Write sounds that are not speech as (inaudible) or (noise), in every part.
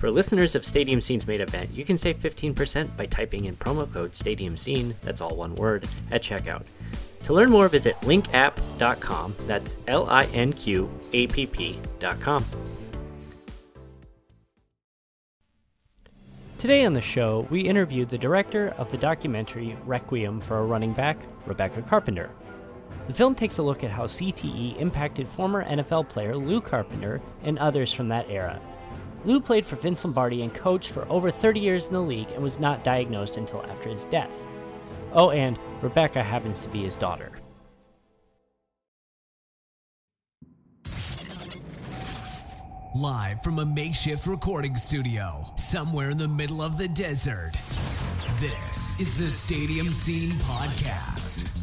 For listeners of Stadium Scene's main event, you can save 15% by typing in promo code Stadium Scene, that's all one word, at checkout. To learn more, visit linqapp.com, that's L I N Q A P P.com. Today on the show, we interviewed the director of the documentary Requiem for a Running Back, Rebecca Carpenter. The film takes a look at how CTE impacted former NFL player Lou Carpenter and others from that era. Lou played for Vince Lombardi and coached for over 30 years in the league and was not diagnosed until after his death. Oh, and Rebecca happens to be his daughter. Live from a makeshift recording studio somewhere in the middle of the desert. This is the Stadium Scene Podcast.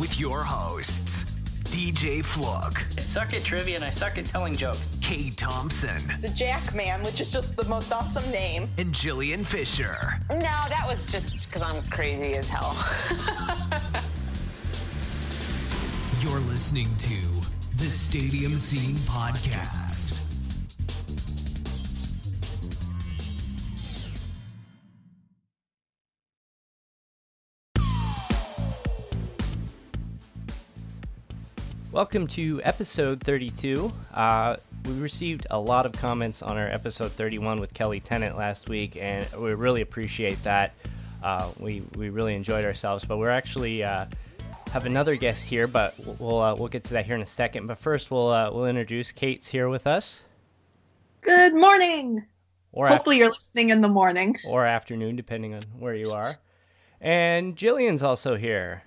With your hosts, DJ Flook, I suck at trivia and I suck at telling jokes. Kate Thompson, the Jack Man, which is just the most awesome name. and Jillian Fisher. No, that was just because I'm crazy as hell. (laughs) You're listening to the Stadium Scene Podcast. Welcome to episode 32. Uh, we received a lot of comments on our episode 31 with Kelly Tennant last week, and we really appreciate that. Uh, we, we really enjoyed ourselves, but we're actually uh, have another guest here, but we'll uh, we'll get to that here in a second. But first, we'll uh, we'll introduce Kate's here with us, Good morning. or Hopefully, you're listening in the morning. or afternoon, depending on where you are. And Jillian's also here.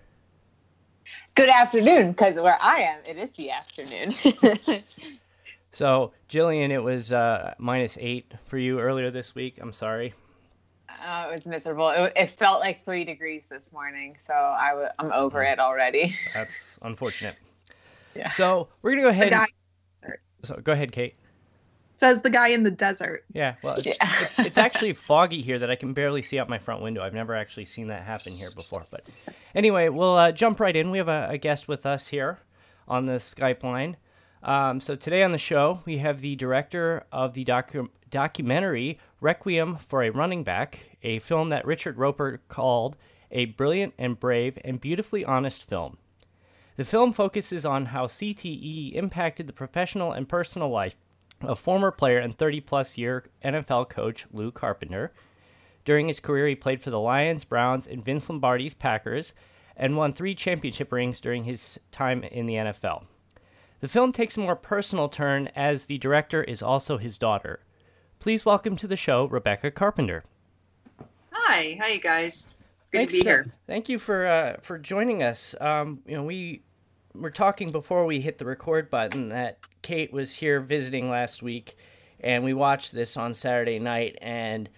Good afternoon, because where I am, it is the afternoon. (laughs) So, Jillian, it was uh, minus eight for you earlier this week. I'm sorry. uh, it was miserable. It, it felt like three degrees this morning, so I w- I'm over it already. That's unfortunate. (laughs) Yeah. So we're gonna go ahead. guy and- so go ahead, Kate. Says the guy in the desert. Yeah. Well, it's, Yeah. it's it's actually (laughs) foggy here that I can barely see out my front window. I've never actually seen that happen here before. But anyway, we'll uh, jump right in. We have a, a guest with us here on the Skype line. Um, so today on the show we have the director of the docu- documentary Requiem for a Running Back, a film that Richard Roeper called a brilliant and brave and beautifully honest film. The film focuses on how CTE impacted the professional and personal life of former player and 30 plus year NFL coach Lou Carpenter. During his career, he played for the Lions, Browns, and Vince Lombardi's Packers and won three championship rings during his time in the NFL. The film takes a more personal turn as the director is also his daughter. Please welcome to the show Rebecca Carpenter. Hi, hi you guys. Good Thanks, to be here. thank you for uh, for joining us. Um, you know, we were talking before we hit the record button that Kate was here visiting last week, and we watched this on Saturday night. And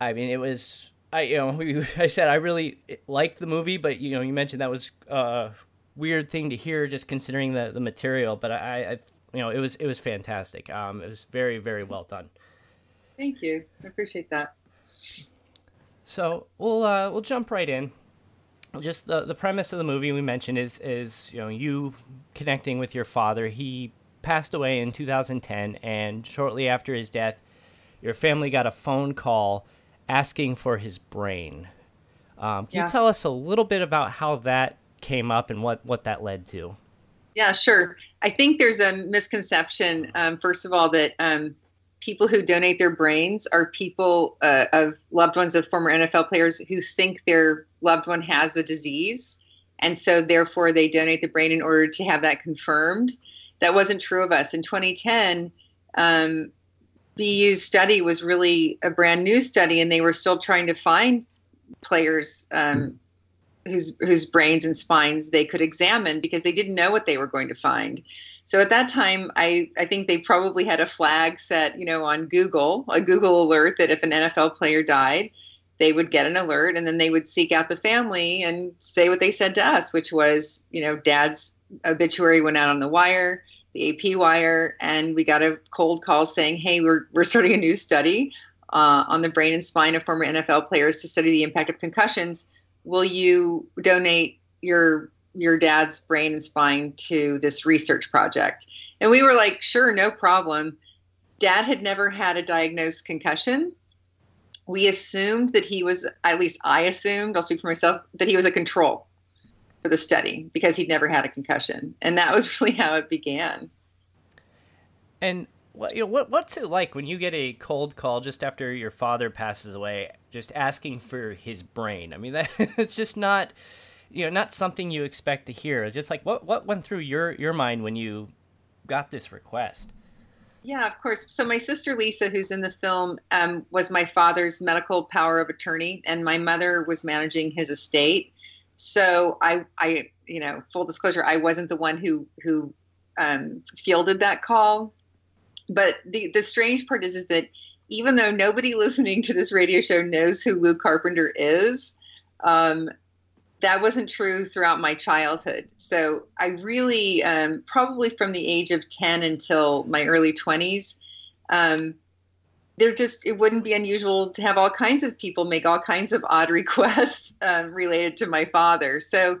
I mean, it was I you know (laughs) we, I said I really liked the movie, but you know you mentioned that was a weird thing to hear just considering the the material. But I, I you know it was it was fantastic. Um, it was very very well done. Thank you. I appreciate that. So we'll uh, we'll jump right in. Just the the premise of the movie we mentioned is is you know you connecting with your father. He passed away in 2010, and shortly after his death, your family got a phone call asking for his brain. Um, can Yeah. you tell us a little bit about how that came up and what what that led to? Yeah, sure. I think there's a misconception, um, first of all, that um, people who donate their brains are people uh, of loved ones of former NFL players who think their loved one has a disease. And so, therefore, they donate the brain in order to have that confirmed. That wasn't true of us. In 2010, um, BU's study was really a brand new study, and they were still trying to find players um, whose whose brains and spines they could examine because they didn't know what they were going to find. So at that time, I, I think they probably had a flag set, you know, on Google, a Google alert that if an NFL player died, they would get an alert and then they would seek out the family and say what they said to us, which was, you know, dad's obituary went out on the wire, the AP wire, and we got a cold call saying, hey, we're, we're starting a new study uh, on the brain and spine of former NFL players to study the impact of concussions. Will you donate your your dad's brain and spine to this research project? And we were like, sure, no problem. Dad had never had a diagnosed concussion we assumed that he was, at least I assumed, I'll speak for myself, that he was a control for the study because he'd never had a concussion. And that was (laughs) really how it began. And what you know, what what's it like when you get a cold call just after your father passes away, just asking for his brain? I mean, (laughs) that it's just not, you know, not something you expect to hear. Just like what what went through your your mind when you got this request? Yeah, of course. So my sister Lisa, who's in the film, um, was my father's medical power of attorney, and my mother was managing his estate. So I, I, you know, full disclosure, I wasn't the one who who um, fielded that call. But the the strange part is, is that even though nobody (laughs) listening to this radio show knows who Lou Carpenter is, um, that wasn't true throughout my childhood. So I really, um, probably from the age of 10 until my early 20s, um, there just, it wouldn't be unusual to have all kinds of people make all kinds of odd (laughs) requests um, related to my father. So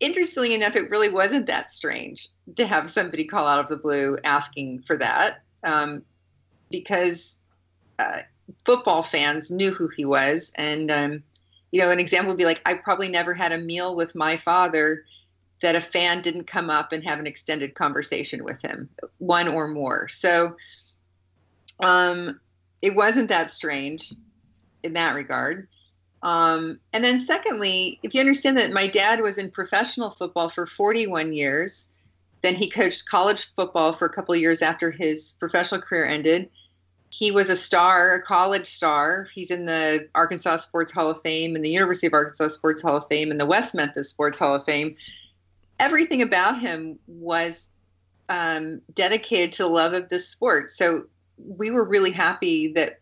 interestingly enough, it really wasn't that strange to have somebody call out of the blue asking for that um, because uh, football fans knew who he was. And, um, you know, an example would be like, I probably never had a meal with my father that a fan didn't come up and have an extended conversation with him, one or more. So um, it wasn't that strange in that regard. Um, and then, secondly, if you understand that my dad was in professional football for 41 years, then he coached college football for a couple of years after his professional career ended he was a star, a college star. He's in the Arkansas Sports Hall of Fame and the University of Arkansas Sports Hall of Fame and the West Memphis Sports Hall of Fame. Everything about him was um, dedicated to the love of this sport. So we were really happy that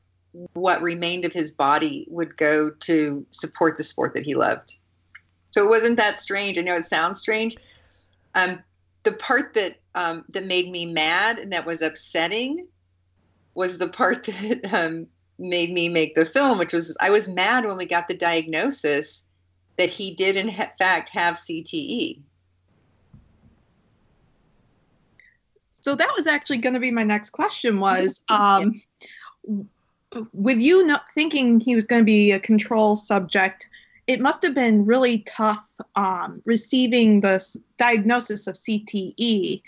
what remained of his body would go to support the sport that he loved. So it wasn't that strange. I know it sounds strange. Um, the part that um, that made me mad and that was upsetting was the part (laughs) that um, made me make the film, which was I was mad when we got the diagnosis that he did in fact have CTE. So that was actually going to be my next question was um, with you not thinking he was going to be a control subject, it must have been really tough um, receiving the diagnosis of CTE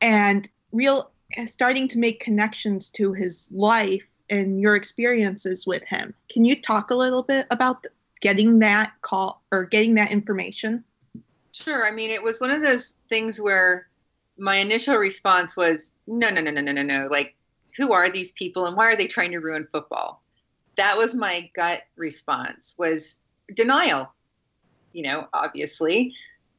and real starting to make connections to his life and your experiences with him. Can you talk a little bit about getting that call or getting that information? Sure. I mean, it was one of those things where my initial response was, no, no, no, no, no, no, no. Like, who are these people and why are they trying to ruin football? That was my gut response was denial, you know, obviously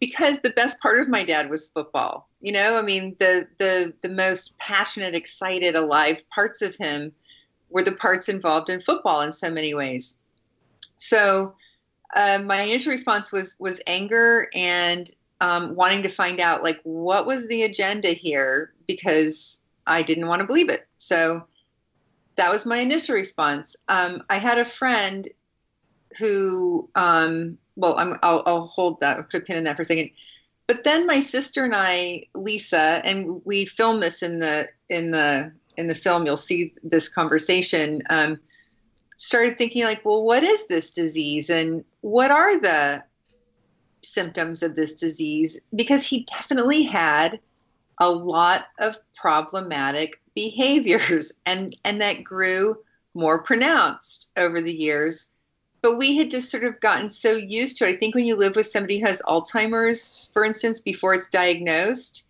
because the best part of my dad was football. You know, I mean, the the the most passionate, excited, alive parts of him were the parts involved in football in so many ways. So, uh, my initial response was was anger and um, wanting to find out like what was the agenda here because I didn't want to believe it. So that was my initial response. Um, I had a friend who um, well, I'm, I'll, I'll hold that, put a pin in that for a second. But then my sister and I, Lisa, and we filmed this in the in the in the film. You'll see this conversation. Um, started thinking like, well, what is this disease, and what are the symptoms of this disease? Because he definitely had a lot of problematic behaviors, and and that grew more pronounced over the years but we had just sort of gotten so used to it. I think when you live with somebody who has Alzheimer's, for instance, before it's diagnosed,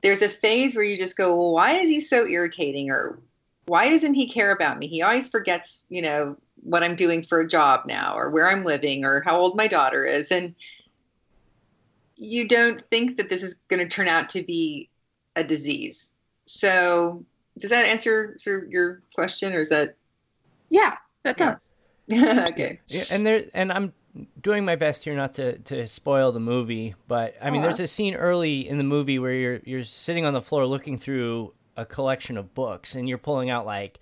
there's a phase where you just go, well, why is he so irritating? Or why doesn't he care about me? He always forgets, you know, what I'm doing for a job now, or where I'm living, or how old my daughter is. And you don't think that this is going to turn out to be a disease. So, does that answer sort of your question, or is that? Yeah, that does. (laughs) okay. Yeah, and there, and I'm doing my best here not to, to spoil the movie, but I mean, there's a scene early in the movie where you're you're sitting on the floor looking through a collection of books, and you're pulling out like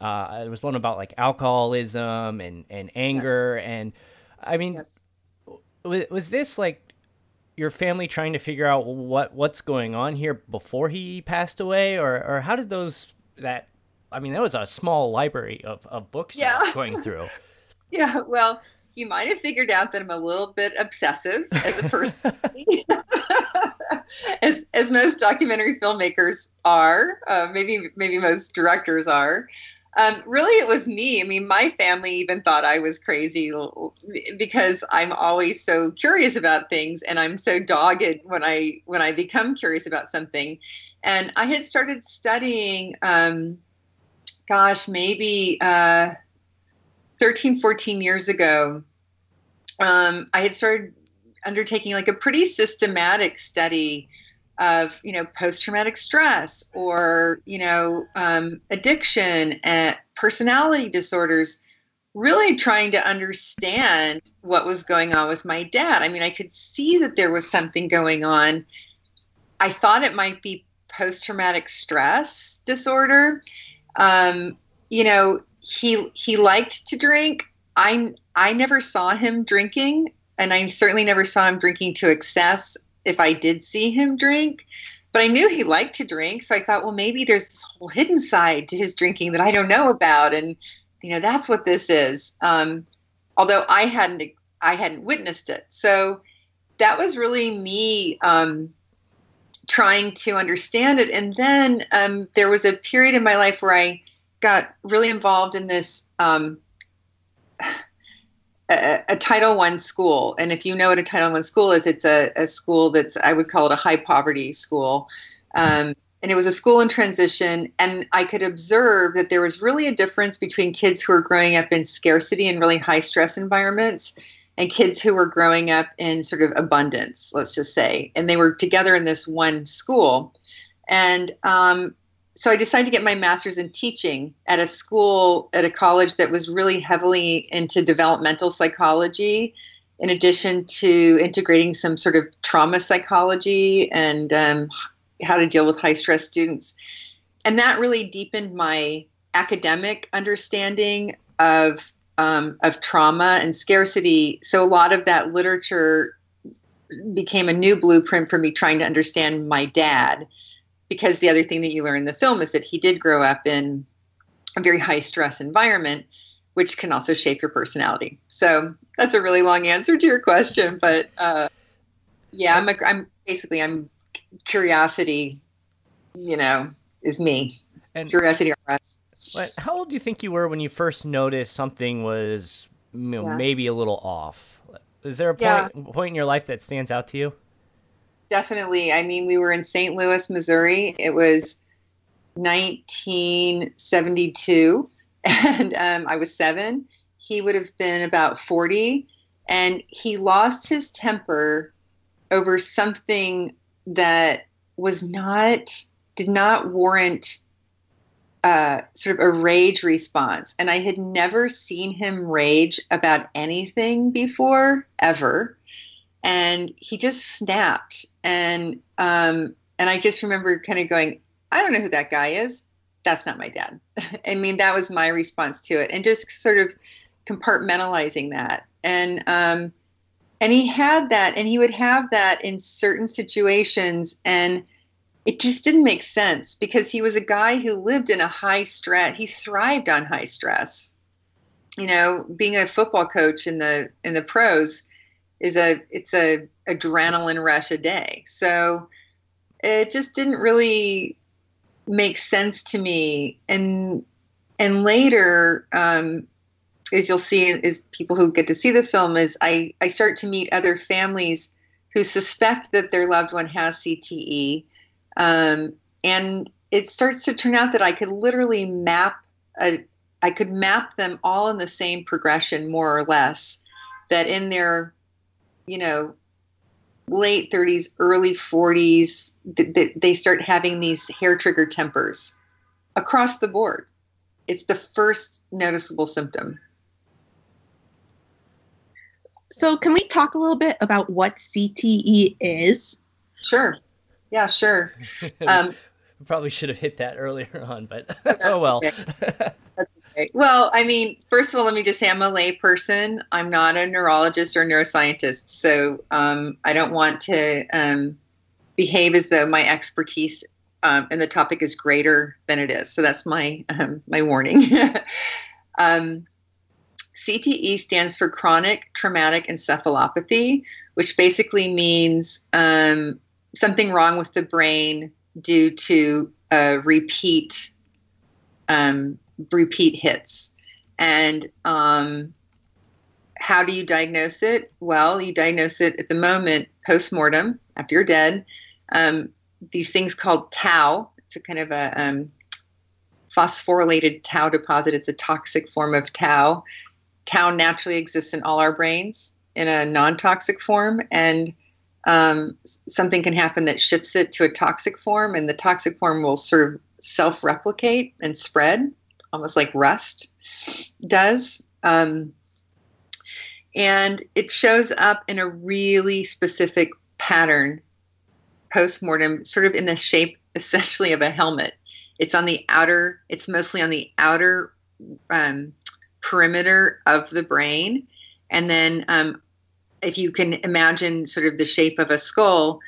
uh, there was one about like alcoholism and and anger, and I mean, Yes. was, was this like your family trying to figure out what what's going on here before he passed away, or or how did those that I mean, that was a small library of, of books Yeah. going through. (laughs) Yeah, well, you might have figured out that I'm a little bit obsessive as a person, (laughs) (laughs) as as most documentary filmmakers are. Uh, maybe maybe most directors are. Um, really, it was me. I mean, my family even thought I was crazy because I'm always so curious about things, and I'm so dogged when I when I become curious about something. And I had started studying. Um, gosh, maybe. Uh, 13, 14 years ago, um, I had started undertaking like a pretty systematic study of, you know, post-traumatic stress or, you know, um, addiction and personality disorders, really trying to understand what was going on with my dad. I mean, I could see that there was something going on. I thought it might be post-traumatic stress disorder. Um, you know, he he liked to drink. I I never saw him drinking, and I certainly never saw him drinking to excess. If I did see him drink, but I knew he liked to drink, so I thought, well, maybe there's this whole hidden side to his drinking that I don't know about, and you know that's what this is. Um, although I hadn't I hadn't witnessed it, so that was really me um, trying to understand it. And then um, there was a period in my life where I got really involved in this um, (sighs) a, a Title One school. And if you know what a Title One school is, it's a, a school that's I would call it a high poverty school. Um, and it was a school in transition, and I could observe that there was really a difference between kids who were growing up in scarcity and really high stress environments and kids who were growing up in sort of abundance, let's just say. And they were together in this one school. And um, so I decided to get my master's in teaching at a school, at a college that was really heavily into developmental psychology, in addition to integrating some sort of trauma psychology and um, how to deal with high stress students. And that really deepened my academic understanding of um, of trauma and scarcity. So a lot of that literature became a new blueprint for me trying to understand my dad. Because the other thing that you learn in the film is that he did grow up in a very high stress environment, which can also shape your personality. So that's a really long answer to your question, but uh, yeah, I'm a, I'm basically I'm curiosity, you know, is me. And Curiosity RS. What, how old do you think you were when you first noticed something was you know, Yeah. maybe a little off? Is there a point Yeah. point in your life that stands out to you? Definitely. I mean, we were in St. Louis, Missouri. It was 1972, (laughs) and um, I was seven. He would have been about 40, and he lost his temper over something that was not, did not warrant uh, sort of a rage response. And I had never seen him rage about anything before, ever. And he just snapped. And um and i just remember kind of going i don't know who that guy is. That's not my dad. (laughs) I mean that was my response to it. And just sort of compartmentalizing that. And um and he had that and he would have that in certain situations. And it just didn't make sense because he was a guy who lived in a high stress he thrived on high stress you know being a football coach in the in the pros is a it's a adrenaline rush a day. So it just didn't really make sense to me. And and later, um, as you'll see, is people who get to see the film, is I I start to meet other families who suspect that their loved one has CTE, um, and it starts to turn out that I could literally map a I could map them all in the same progression, more or less. That in their you know, late 30s, early 40s, th- th- they start having these hair trigger tempers across the board. It's the first noticeable symptom. So, can we talk a little bit about what CTE is? Sure. Yeah, sure. (laughs) Um, Probably should have hit that earlier (laughs) on, but (laughs) oh well. okay. Well, I mean, first of all, let me just say I'm a lay person. I'm not a neurologist or neuroscientist, so um, I don't want to um, behave as though my expertise um, and the topic is greater than it is. So that's my um, my warning. um, CTE stands for chronic traumatic encephalopathy, which basically means um, something wrong with the brain due to uh, repeat um, repeat hits. And um, how do you diagnose it? Well, you diagnose it at the moment post mortem after you're dead. Um, these things called tau. It's a kind of a um, phosphorylated tau deposit. It's a toxic form of tau. Tau naturally exists in all our brains in a non toxic form. And um, something can happen that shifts it to a toxic form, and the toxic form will sort of self replicate and spread, almost like rust does. Um, and it shows up in a really specific pattern post mortem, sort of in the shape (laughs) essentially of a helmet. It's on the outer, it's mostly on the outer um, perimeter of the brain. And then um, if you can imagine sort of the shape of a skull,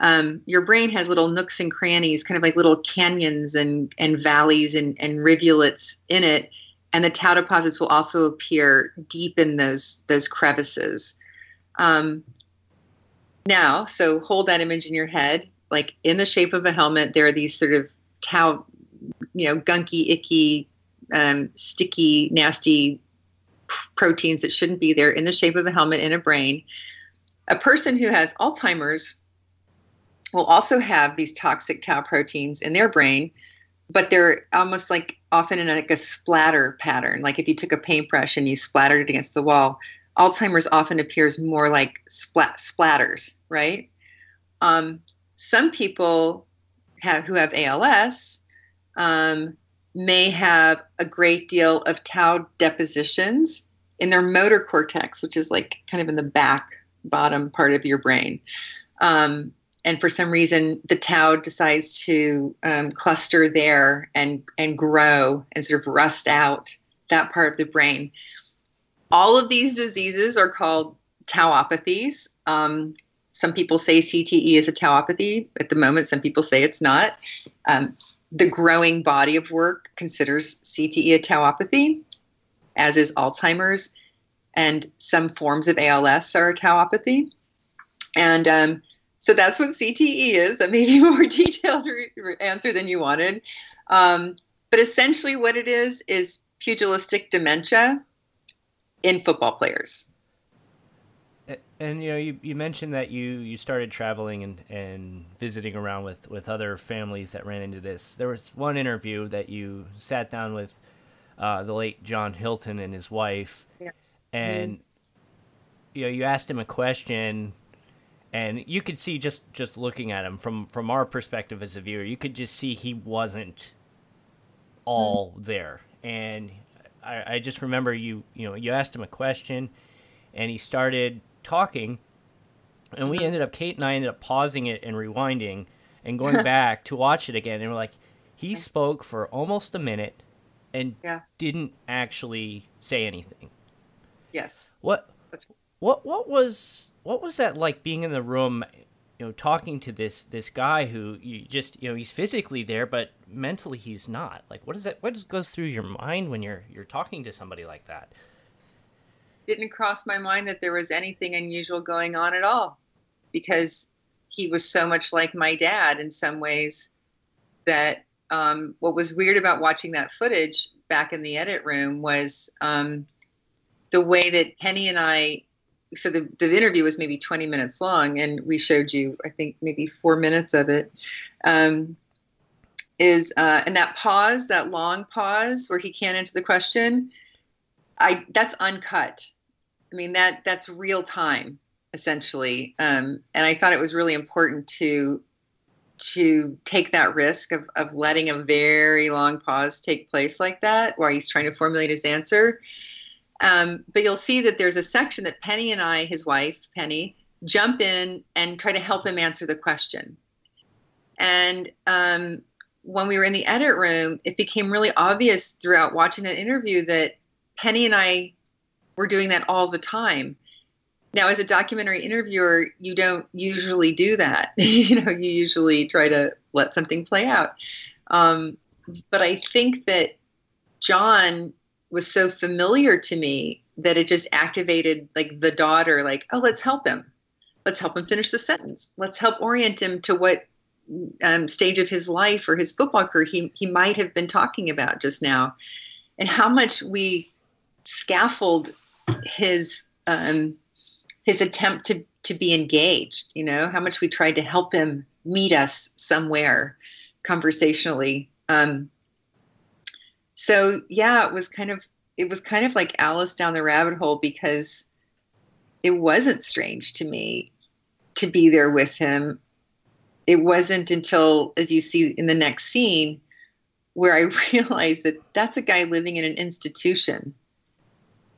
um, your brain has little nooks and crannies, kind of like little canyons and, and valleys and, and rivulets in it. And the tau deposits will also appear deep in those those crevices. Um, now, so hold that image in your head, like in the shape of a helmet. There are these sort of tau, you know, gunky, icky, um, sticky, nasty proteins that shouldn't be there in the shape of a helmet in a brain. A person who has Alzheimer's will also have these toxic tau proteins in their brain, but they're almost like often in like a splatter pattern. Like if you took a paintbrush and you splattered it against the wall, Alzheimer's often appears more like splat- splatters, right? Um, some people have, who have ALS um, may have a great deal of tau depositions in their motor cortex, which is like kind of in the back bottom part of your brain. Um, and for some reason, the tau decides to um, cluster there and and grow and sort of rust out that part of the brain. All of these diseases are called tauopathies. Um, some people say CTE is a tauopathy. At the moment, some people say it's not. Um, the growing body of work considers CTE a tauopathy, as is Alzheimer's, and some forms of ALS are a tauopathy. And um, so that's what CTE is. That may be (laughs) more detailed re- answer than you wanted. Um, but essentially, what it is is pugilistic dementia in football players and you know you, you mentioned that you you started traveling and and visiting around with with other families that ran into this there was one interview that you sat down with uh, the late john hilton and his wife yes. and mm. you know you asked him a question and you could see just just looking at him from from our perspective as a viewer you could just see he wasn't all mm. there and I, I just remember you you know you asked him a question and he started talking, and we ended up Kate and I ended up pausing it and rewinding and going (laughs) back to watch it again, and we're like, he spoke for almost a minute and yeah. didn't actually say anything. Yes. What? What? What was? What was that like being in the room? You know, talking to this this guy who you just you know he's physically there, but mentally he's not. Like, what is that? What goes through your mind when you're you're talking to somebody like that? Didn't cross my mind that there was anything unusual going on at all because he was so much like my dad in some ways that um, what was weird about watching that footage back in the edit room was um, the way that Penny and I. So the, the interview was maybe 20 minutes long, and we showed you, I think, maybe four minutes of it. Um, is uh, and that pause, that long pause where he can't answer the question, I that's uncut. I mean that that's real time essentially, um, and I thought it was really important to to take that risk of, of letting a very long pause take place like that while he's trying to formulate his answer. Um, but you'll see that there's a section that Penny and I, his wife, Penny, jump in and try to help him answer the question. And um, when we were in the edit room, it became really obvious throughout watching that interview that Penny and I were doing that all the time. Now, as a documentary interviewer, you don't usually do that. (laughs) you know, you usually try to let something play out. Um, but I think that John was so familiar to me that it just activated like the daughter, like, oh, let's help him. Let's help him finish the sentence. Let's help orient him to what um, stage of his life or his football career he, he might have been talking about just now. And how much we scaffold his um, his attempt to to be engaged. You know how much we tried to help him meet us somewhere conversationally. Um, so yeah, it was kind of it was kind of like Alice down the rabbit hole because it wasn't strange to me to be there with him. It wasn't until, as you see in the next scene, where I (laughs) realized that that's a guy living in an institution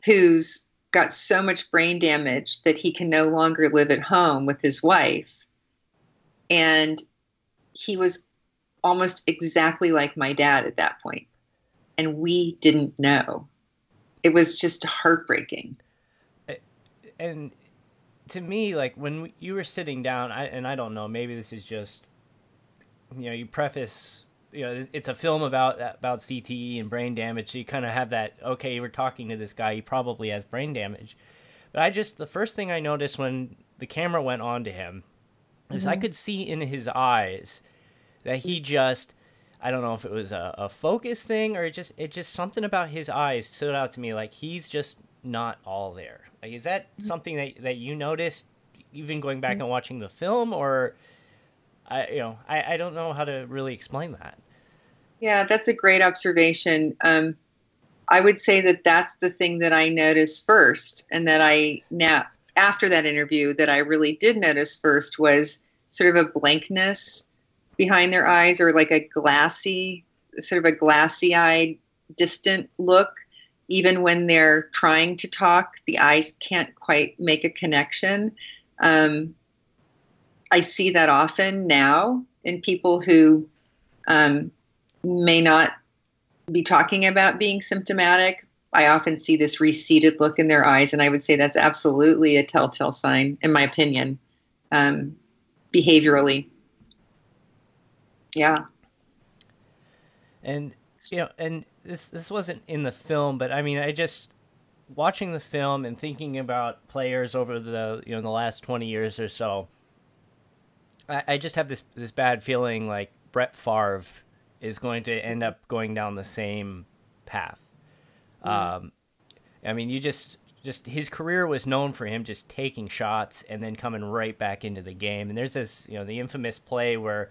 who's got so much brain damage that he can no longer live at home with his wife. And he was almost exactly like my dad at that point. And we didn't know. It was just heartbreaking. And to me, like when you were sitting down, I, and I don't know, maybe this is just, you know, you preface you know it's a film about about CTE and brain damage. So you kind of have that. Okay, we're talking to this guy. He probably has brain damage. But I just the first thing I noticed when the camera went on to him is mm-hmm. I could see in his eyes that he just I don't know if it was a, a focus thing or it just it just something about his eyes stood out to me like he's just not all there. Like is that mm-hmm. something that that you noticed even going back mm-hmm. and watching the film or I you know I, I don't know how to really explain that. Yeah, that's a great observation. Um, I would say that that's the thing that I noticed first, and that I now after that interview that I really did notice first was sort of a blankness behind their eyes, or like a glassy, sort of a glassy-eyed, distant look. Even when they're trying to talk, the eyes can't quite make a connection. Um, I see that often now in people who um, may not be talking about being symptomatic. I often see this receded look in their eyes, and I would say that's absolutely a telltale sign, in my opinion, um, behaviorally. Yeah. And you know, and this this wasn't in the film, but I mean, I just watching the film and thinking about players over the you know the last twenty years or so. I, I just have this this bad feeling like Brett Favre is going to end up going down the same path. Mm. Um, I mean, you just just his career was known for him just taking shots and then coming right back into the game. And there's this, you know, the infamous play where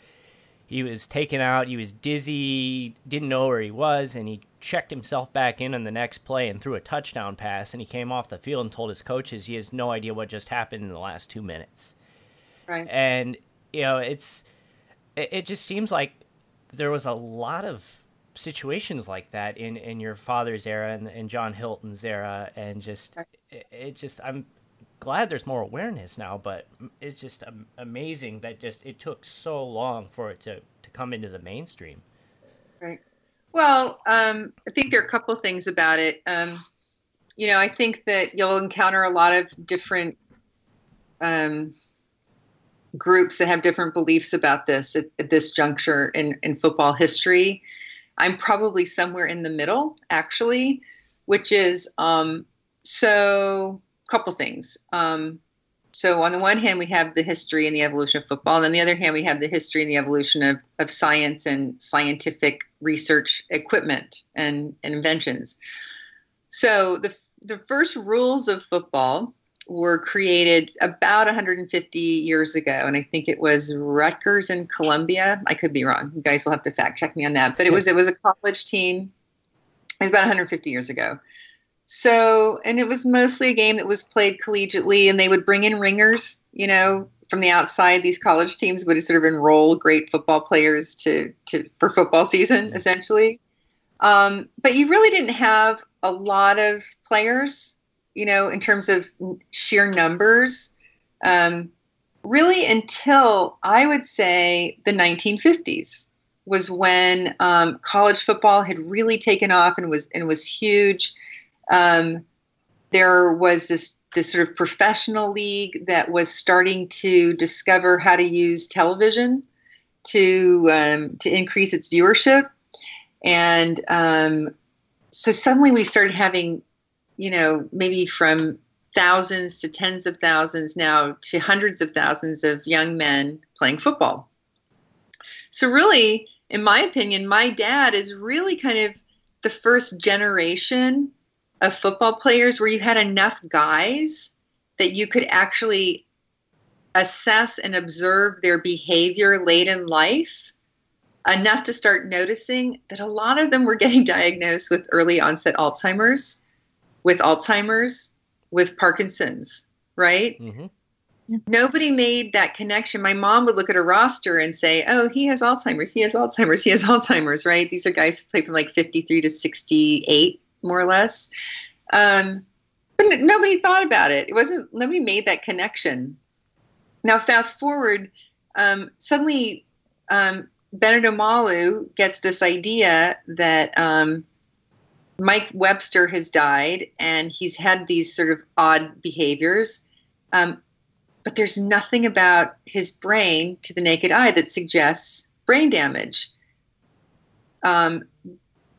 he was taken out, he was dizzy, didn't know where he was, and he checked himself back in on the next play and threw a touchdown pass. And he came off the field and told his coaches he has no idea what just happened in the last two minutes. Right. And you know, it's it, it just seems like there was a lot of situations like that in in your father's era and, and John Hilton's era, and just it, it, just I'm glad there's more awareness now, but it's just amazing that just it took so long for it to to come into the mainstream. Right. Well, um, I think there are a couple things about it. Um, you know, I think that you'll encounter a lot of different um, groups that have different beliefs about this at, at this juncture in, in football history. I'm probably somewhere in the middle, actually, which is um, so a couple things. Um, so on the one hand, we have the history and the evolution of football, and on the other hand, we have the history and the evolution of, of science and scientific research equipment and, and inventions. So the the first rules of football were created about 150 years ago, and I think it was Rutgers in Columbia. I could be wrong. You guys will have to fact check me on that. But it was it was a college team. It was about 150 years ago. So, and it was mostly a game that was played collegiately, and they would bring in ringers, you know, from the outside. These college teams would sort of enroll great football players to to for football season, essentially. Um, but you really didn't have a lot of players, you know, in terms of sheer numbers, um, really until I would say the 1950s was when um, college football had really taken off and was and was huge. Um, there was this this sort of professional league that was starting to discover how to use television to um, to increase its viewership, and um, so suddenly we started having, you know, maybe from thousands to tens of thousands now to hundreds of thousands of young men playing football. So really, in my opinion, my dad is really kind of the first generation of football players where you had enough guys that you could actually assess and observe their behavior late in life enough to start noticing that a lot of them were getting (laughs) diagnosed with early onset Alzheimer's, with Alzheimer's, with Parkinson's, right? Mm-hmm. Nobody made that connection. My mom would look at a roster and say, "Oh, he has Alzheimer's. He has Alzheimer's. He has Alzheimer's." Right? These are guys who play from like 53 to 68, more or less. Um, but nobody thought about it. It wasn't. Nobody made that connection. Now, fast forward. Um, suddenly, um, Bennet Omalu gets this idea that um, Mike Webster has died and he's had these sort of odd behaviors. Um, but there's nothing about his brain to the naked eye that suggests brain damage. Um,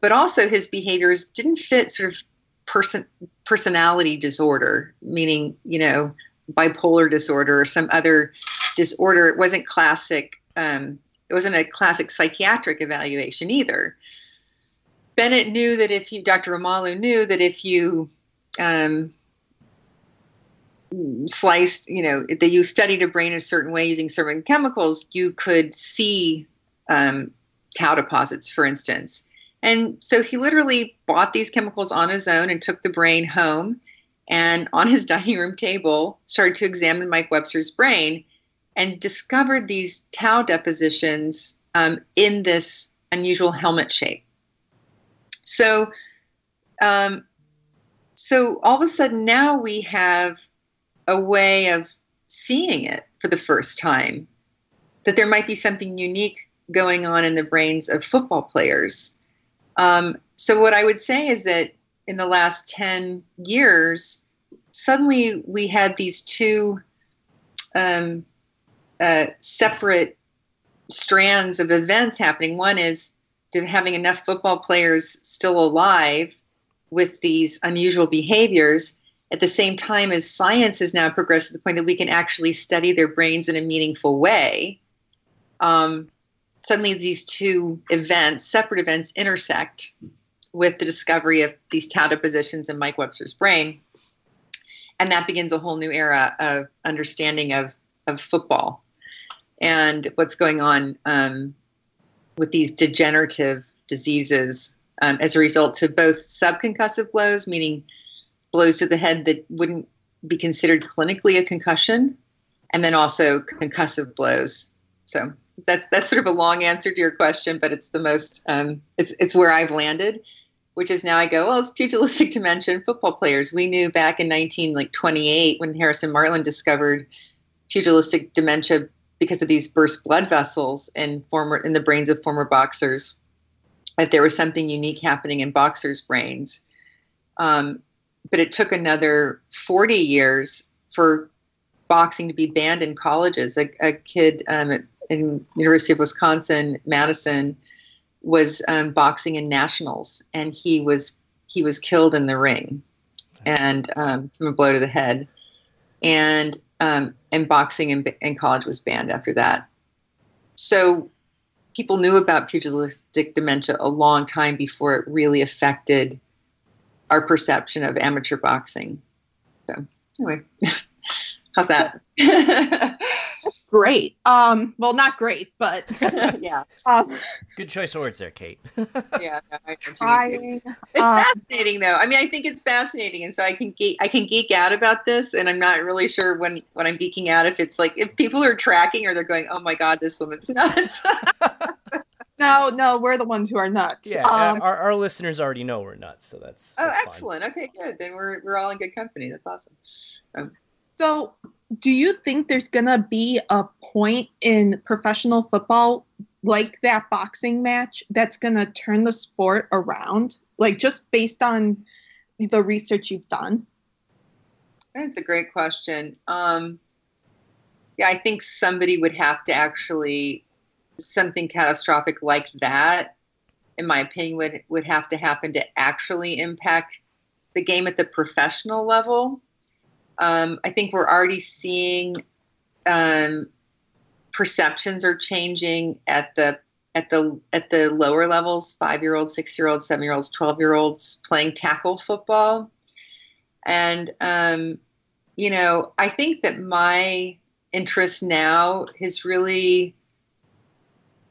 but also, his behaviors didn't fit sort of person personality disorder, meaning you know bipolar disorder or some other disorder. It wasn't classic um, it wasn't a classic psychiatric evaluation either. Bennet knew that if you, Dr. Omalu knew that if you um, sliced, you know, that you studied a brain a certain way using certain chemicals, you could see um, tau deposits, for instance. And so he literally bought these chemicals on his own and took the brain home and on his (laughs) dining room table started to examine Mike Webster's brain and discovered these tau depositions um, in this unusual helmet shape. So, um, so all of a sudden now we have a way of seeing it for the first time. That there might be something unique going on in the brains of football players. Um, so what I would say is that in the last 10 years, suddenly we had these two um, uh, separate strands of events happening. One is to having enough football players still alive with these unusual behaviors at the same time as science has now progressed to the point that we can actually study their brains in a meaningful way. Um, suddenly, these two events, separate events, intersect with the discovery of these tau depositions in Mike Webster's brain. And that begins a whole new era of understanding of, of football and what's going on um, with these degenerative diseases um, as a result to both subconcussive blows, meaning blows to the head that wouldn't be considered clinically a concussion, and then also concussive blows. So that's that's sort of a long answer to your question, but it's the most um, it's it's where I've landed, which is now I go well it's pugilistic dementia in football players. We knew back in 19 like 28 when Harrison Martland discovered pugilistic dementia because of these burst blood vessels in former in the brains of former boxers that there was something unique happening in boxers' brains. Um, but it took another 40 years for boxing to be banned in colleges. A, a kid um, in University of Wisconsin Madison was um, boxing in nationals, and he was he was killed in the ring, and um, from a blow to the head. And um, and boxing in, in college was banned after that. So people knew about pugilistic dementia a long time before it really affected our perception of amateur boxing. So anyway, (laughs) how's that? (laughs) great. Um, well, not great, but (laughs) yeah. Um, Good choice of words there, Kate. (laughs) yeah, no, I it's um, fascinating though. I mean, I think it's fascinating, and so I can geek, I can geek out about this, and I'm not really sure when when I'm geeking out if it's like if people are tracking or they're going, "Oh my God, this woman's nuts." (laughs) No, no, we're the ones who are nuts. Yeah, Um, our, our listeners already know we're nuts, so that's, Oh, that's fine. excellent. Okay, good. Then we're we're all in good company. That's awesome. So, do you think there's going to be a point in professional football like that boxing match that's going to turn the sport around? Like, just based on the research you've done? That's a great question. Um, yeah, I think somebody would have to actually something catastrophic like that, in my opinion, would would have to happen to actually impact the game at the professional level. Um, I think we're already seeing um, perceptions are changing at the at the at the lower levels five year olds six year olds seven year olds 12 year olds playing tackle football. And um, you know i think that my interest now has really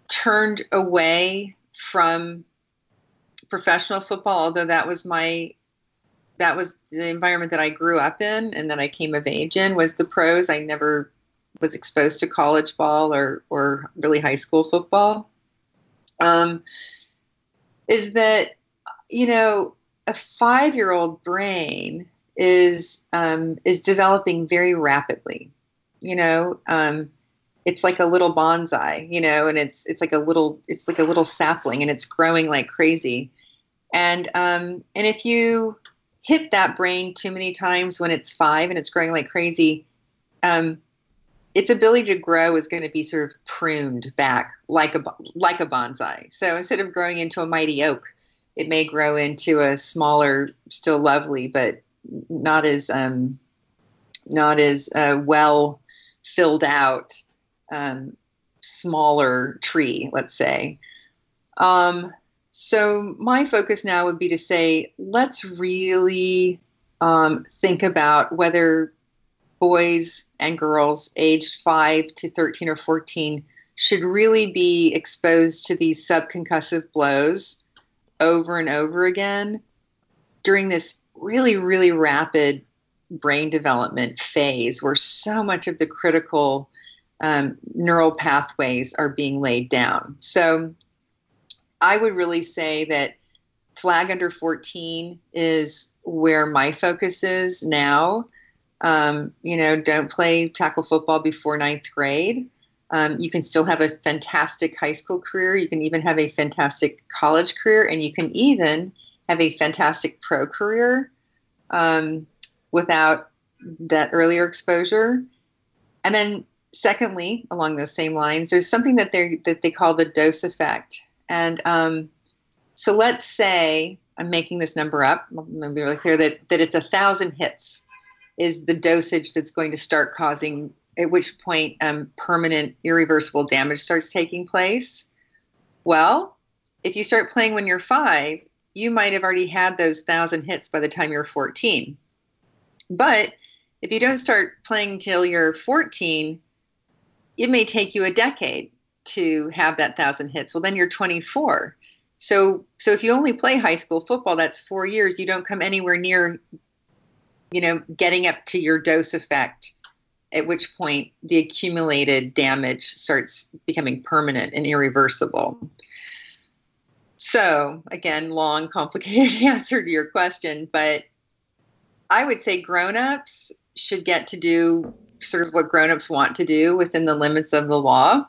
turned away from professional football although that was my that was the environment that i grew up in and that i came of age in was the pros. I never was exposed to college ball or or really high school football. Um, is that you know a five year old brain is um, is developing very rapidly you know? Um, it's like a little bonsai you know and it's it's like a little it's like a little sapling and it's growing like crazy. And um, and if you hit that brain too many times when it's five and it's growing like crazy um, its ability to grow is going to be sort of pruned back like a like a bonsai. So instead of growing into a mighty oak, it may grow into a smaller, still lovely, but not as um, not as uh, well filled out, um, smaller tree. Let's say. Um, so my focus now would be to say, let's really um, think about whether boys and girls aged 5 to 13 or 14 should really be exposed to these subconcussive blows over and over again during this really, really rapid brain development phase where so much of the critical um, neural pathways are being laid down. So I would really say that flag under 14 is where my focus is now. Um, you know, don't play tackle football before ninth grade. Um, you can still have a fantastic high school career. You can even have a fantastic college career, and you can even have a fantastic pro career um, without that earlier exposure. And then, secondly, along those same lines, there's something that they that they call the dose effect. And um, so, let's say I'm making this number up. I'm be really clear that that it's a thousand hits is the dosage that's going to start causing at which point um, permanent irreversible damage starts taking place well if you start playing when you're five you might have already had those thousand hits by the time you're 14 but if you don't start playing until you're 14 it may take you a decade to have that thousand hits well then you're 24 so so if you only play high school football that's four years you don't come anywhere near you know, getting up to your dose effect, at which point the accumulated damage starts becoming permanent and irreversible. So, again, long, (laughs) complicated (laughs) answer to your question, but I would say grown-ups should get to do sort of what grown-ups want to do within the limits of the law.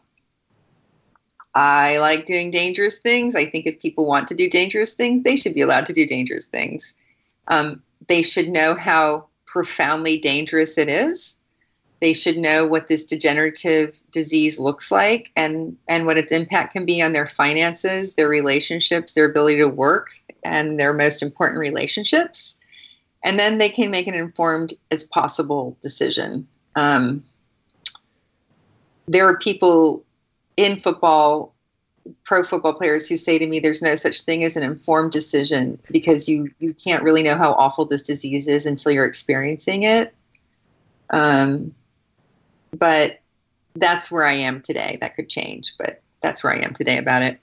I like doing dangerous things. I think if people want to do dangerous things, they should be allowed to do dangerous things. Um, they should know how profoundly dangerous it is. They should know what this degenerative disease looks like and, and what its impact can be on their finances, their relationships, their ability to work, and their most important relationships. And then they can make an informed as possible decision. Um, there are people in football pro football players who say to me there's no such thing as an informed decision because you you can't really know how awful this disease is until you're experiencing it. Um, but that's where i am today. That could change but that's where i am today about it.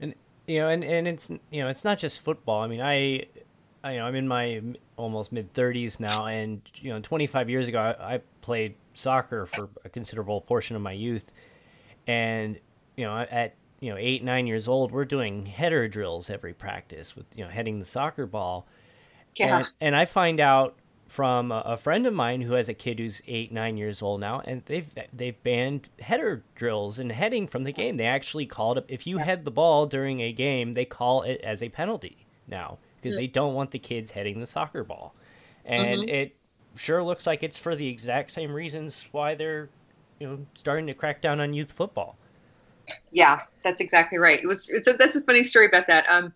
And you know and, and it's you know it's not just football. I mean i, I you know i'm in my almost mid 30s now and you know 25 years ago I, I played soccer for a considerable portion of my youth and you know at you know eight nine years old, we're doing header drills every practice with you know heading the soccer ball. Yeah. And, and I find out from a, a friend of mine who has a kid who's eight nine years old now, and they've they've banned header drills and heading from the game. They actually called it if you head the ball during a game, they call it as a penalty now because they don't want the kids heading the soccer ball, and Mhm. it sure looks like it's for the exact same reasons why they're you know starting to crack down on youth football. Yeah, that's exactly right. It was it's a, that's a funny story about that. Um,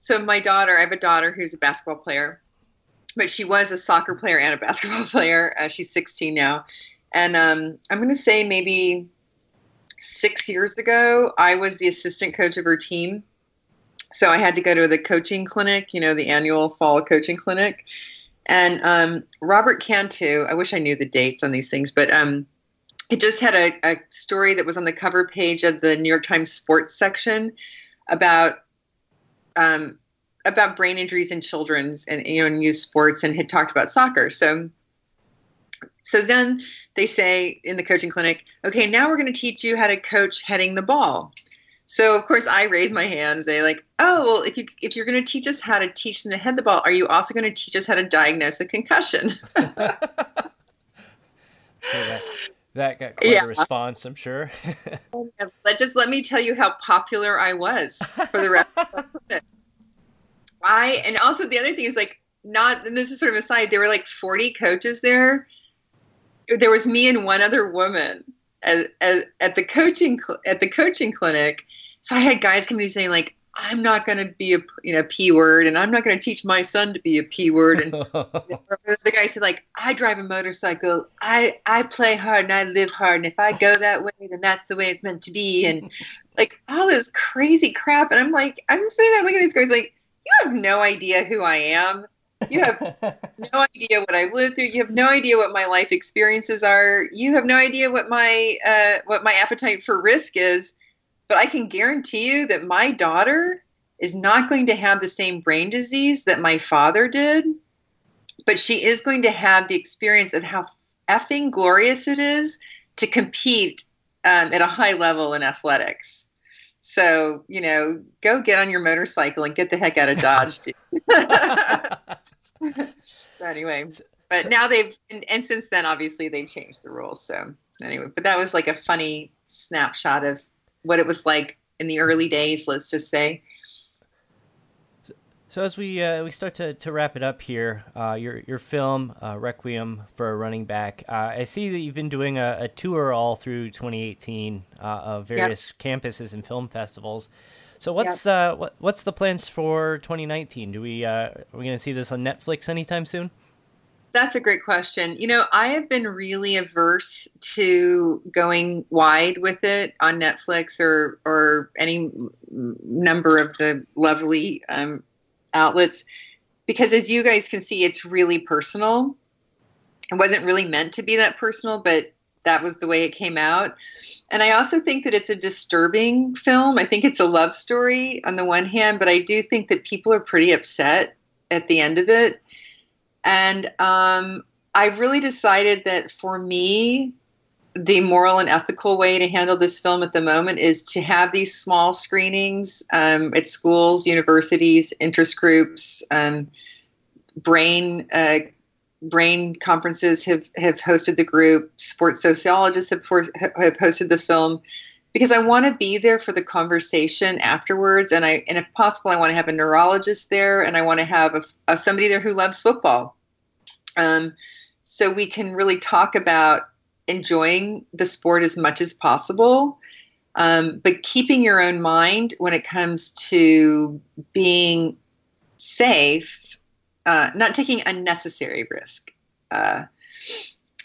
so my daughter, I have a daughter who's a basketball player, but she was a soccer player and a basketball (laughs) player. Uh, she's 16 now, and um, I'm going to say maybe six years ago, I was the assistant coach of her team. So I had to go to the coaching clinic, you know, the annual fall coaching clinic. And um, Robert Cantu, I wish I knew the dates on these things, but um, it just had a, a story that was on the cover page of the New York Times sports section about um, about brain injuries in children's and you know in youth sports and had talked about soccer. So so then they say in the coaching clinic, okay, now we're going to teach you how to coach heading the ball. So of course I raise my hand and say like, oh well, if you if you're going to teach us how to teach them to head the ball, are you also going to teach us how to diagnose a concussion? (laughs) So that, got quite Yeah. a response, I'm sure. (laughs) Oh, let just let me tell you how popular I was for the rest of the. (laughs) I and also the other thing is like not and this is sort of aside, there were like 40 coaches there. There was me and one other woman at, at, at the coaching cl- at the coaching clinic. So I had guys coming to me saying like I'm not going to be a you know p word and I'm not going to teach my son to be a p word. And (laughs) the guy said like i drive a motorcycle. I i play hard and i live hard and if i go that way then that's the way it's meant to be. And like all this crazy crap. And i'm like i'm sitting there looking at these guys. Like you have no idea who i am. You have (laughs) no idea what i've lived through. You have no idea what my life experiences are. You have no idea what my uh, what my appetite for risk is but i can guarantee you that my daughter is not going to have the same brain disease that my father did but she is going to have the experience of how effing glorious it is to compete um, at a high level in athletics. So, you know, go get on your motorcycle and get the heck out of Dodge. dude. (laughs) so anyway, (laughs) but now they've, and, and since then, obviously, they've changed the rules. So, anyway, but that was like a funny snapshot of what it was like in the early days, let's just say. So as we uh, we start to, to wrap it up here, uh, your your film uh, Requiem for a Running Back. Uh, I see that you've been doing a, a tour all through 2018 uh, of various campuses and film festivals. So what's uh, what what's the plans for 2019? Do we uh, are we going to see this on Netflix anytime soon? That's a great question. You know, I have been really averse to going wide with it on Netflix or or any number of the lovely um, outlets because, as you guys can see, it's really personal. It wasn't really meant to be that personal, but that was the way it came out. And I also think that it's a disturbing film. I think it's a love story on the one hand, but I do think that people are pretty upset at the end of it. And um, I've really decided that for me, the moral and ethical way to handle this film at the moment is to have these small screenings um, at schools, universities, interest groups, um, brain uh, brain conferences have have hosted the group. Sports sociologists have, have hosted the film because I want to be there for the conversation afterwards, and I and if possible, I want to have a neurologist there, and I want to have a, a somebody there who loves football, um, so we can really talk about enjoying the sport as much as possible, um, but keeping your own mind when it comes to being safe, uh, not taking unnecessary risk. Uh,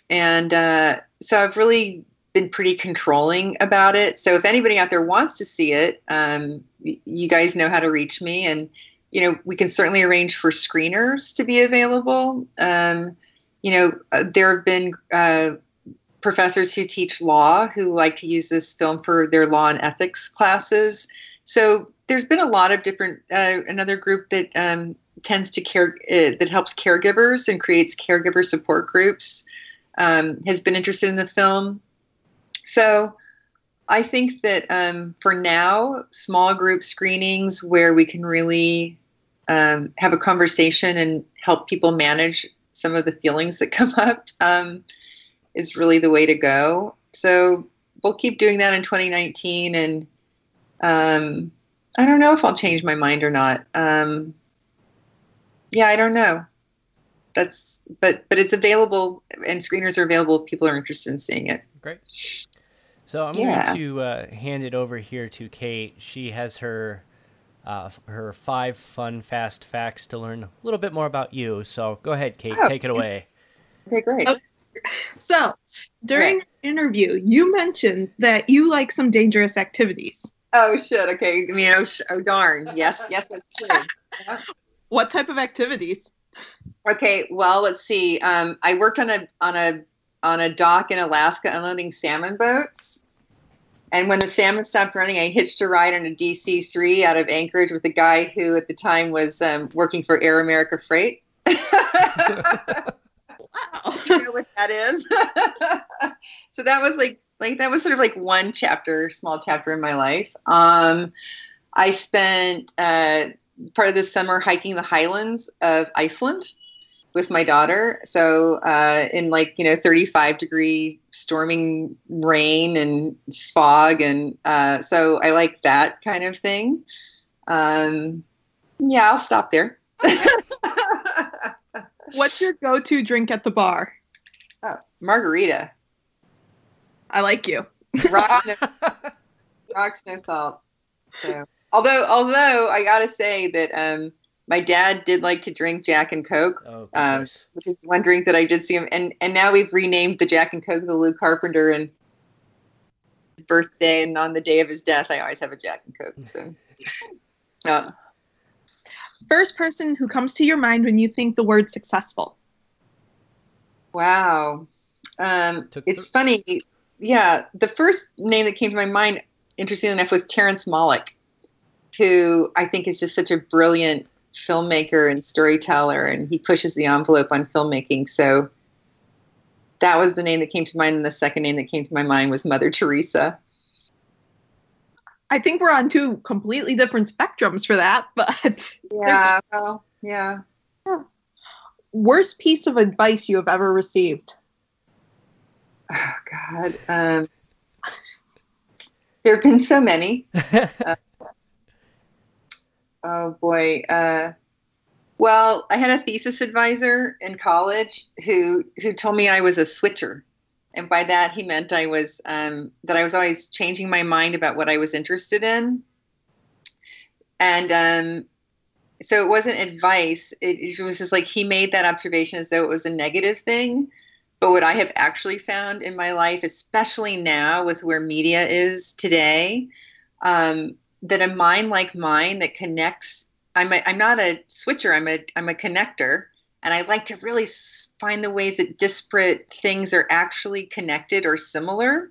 and uh, so I've really been pretty controlling about it. So if anybody out there wants to see it, um, you guys know how to reach me, and you know we can certainly arrange for screeners to be available. Um, you know, uh, there have been uh, professors who teach law who like to use this film for their law and ethics classes. So there's been a lot of different. Uh, another group that um, tends to care uh, that helps caregivers and creates caregiver support groups um, has been interested in the film. So I think that um, for now, small group screenings where we can really um, have a conversation and help people manage some of the feelings that (laughs) come up um, is really the way to go. So we'll keep doing that in 2019. And um, I don't know if I'll change my mind or not. Um, yeah, I don't know. That's but but it's available and screeners are available if people are interested in seeing it. Great. So I'm Yeah. going to uh, hand it over here to Kate. She has her uh, her five fun fast facts to learn a little bit more about you. So go ahead, Kate. Oh. Take it away. Okay, great. Oh. So, during Okay. the interview, you mentioned that you like some dangerous activities. Oh shit. Okay. I mean, oh, sh- oh darn. Yes. Yes, that's true. (laughs) What type of activities? Okay, well, let's see. Um, I worked on a on a on a dock in Alaska unloading salmon boats. And when the salmon stopped running, I hitched a ride on a DC three out of Anchorage with a guy who at the time was um, working for Air America Freight. (laughs) Wow. you know what that is? (laughs) so that was like like that was sort of like one chapter, small chapter in my life. Um, I spent uh, part of the summer hiking the highlands of Iceland with my daughter. So uh, in like you know 35 degree storming rain and fog, and uh, so I like that kind of thing. Um, yeah, I'll stop there. (laughs) What's your go-to drink at the bar? oh, margarita. I like you. Rocks (laughs) no, rocks no salt. So, although, although I gotta say that um, my dad did like to drink Jack and Coke, Oh, Um, which is one drink that I did see him, and and now we've renamed the Jack and Coke the Lou Carpenter and his birthday, and on the day of his death, I always have a Jack and Coke. So, uh, (laughs) First person who comes to your mind when you think the word successful. Wow. Um, it's funny. Yeah, the first name that came to my mind, interesting enough, was Terrence Malick, who I think is just such a brilliant filmmaker and storyteller, and he pushes the envelope on filmmaking. So that was the name that came to mind, and the second name that came to my mind was Mother Teresa. I think we're on two completely different spectrums for that, (laughs) but Yeah, well, yeah. worst piece of advice you have ever received. Oh God. Um, there have been so many. (laughs) Oh boy. Uh, well, I had a thesis advisor in college who who told me I was a switcher, and by that he meant I was um, that I was always changing my mind about what I was interested in. And um, so it wasn't advice; it, it was just like he made that observation as though it was a negative thing. But what I have actually found in my life, especially now with where media is today, um, that a mind like mine that connects I'm a, I'm not a switcher I'm a I'm a connector and I like to really find the ways that disparate things are actually connected or similar.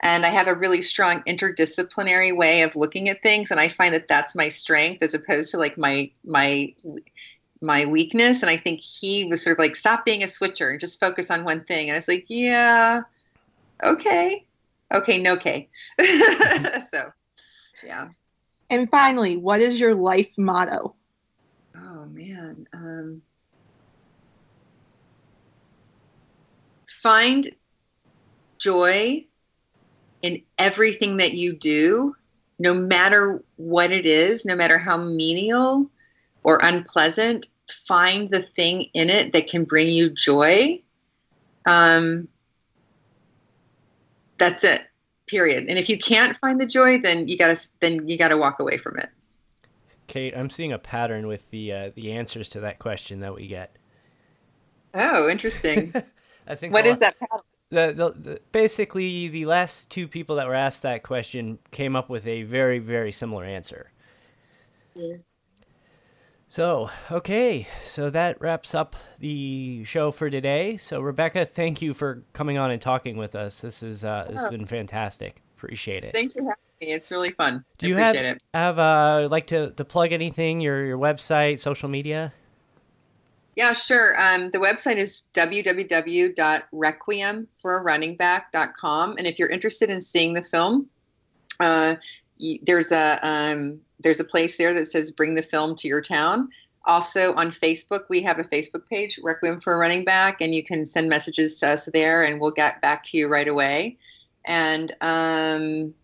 And I have a really strong interdisciplinary way of looking at things and I find that that's my strength as opposed to like my my my weakness. And I think he was sort of like stop being a switcher and just focus on one thing. And I was like yeah okay. Okay no okay. (laughs) So yeah And finally, what is your life motto? Oh man. Um, find joy in everything that you do, no matter what it is, no matter how menial or unpleasant. Find the thing in it that can bring you joy. Um, that's it. Period. And if you can't find the joy, then you gotta then you gotta walk away from it. Kate, I'm seeing a pattern with the uh, the answers to that question that we get. Oh, interesting. (laughs) I think what the is that pattern? the, the, the basically the last two people that were asked that question came up with a very very similar answer. Yeah. So okay, so that wraps up the show for today. So Rebecca, thank you for coming on and talking with us. This is uh, this has Oh. been fantastic. Appreciate it. Thanks for having me. It's really fun. Do I you have it. have uh like to to plug anything? Your your website, social media. Yeah, sure. Um, the website is www.requiemforarunning.com. And if you're interested in seeing the film, uh, there's a um, there's a place there that says "Bring the film to your town." Also on Facebook, we have a Facebook page, Requiem for a Running Back, and you can send messages to us there, and we'll get back to you right away. And um,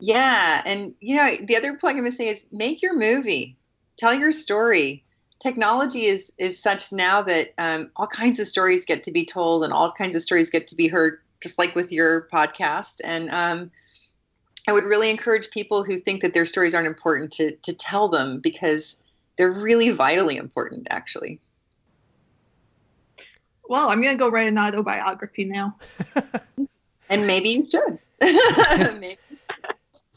yeah, and you know the other plug I'm gonna say is make your movie, tell your story. Technology is is such now that um, all kinds of stories get to be told, and all kinds of stories get to be heard, just like with your podcast. And um, I would really encourage people who think that their stories aren't important to to tell them because they're really vitally important, actually. Well, I'm going to go write an autobiography now. (laughs) and maybe you should. (laughs) maybe.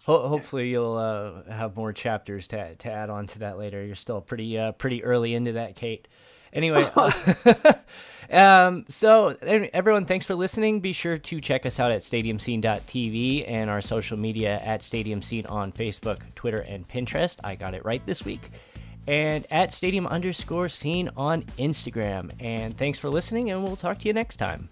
Ho- hopefully, you'll uh, have more chapters to, to add on to that later. You're still pretty uh, pretty early into that, Kate. Anyway, (laughs) uh, (laughs) um, so everyone, thanks for listening. Be sure to check us out at stadiumscene.tv and our social media at Stadium Scene on Facebook, Twitter, and Pinterest. I got it right this week. And at stadium underscore scene on Instagram. And thanks for listening, and we'll talk to you next time.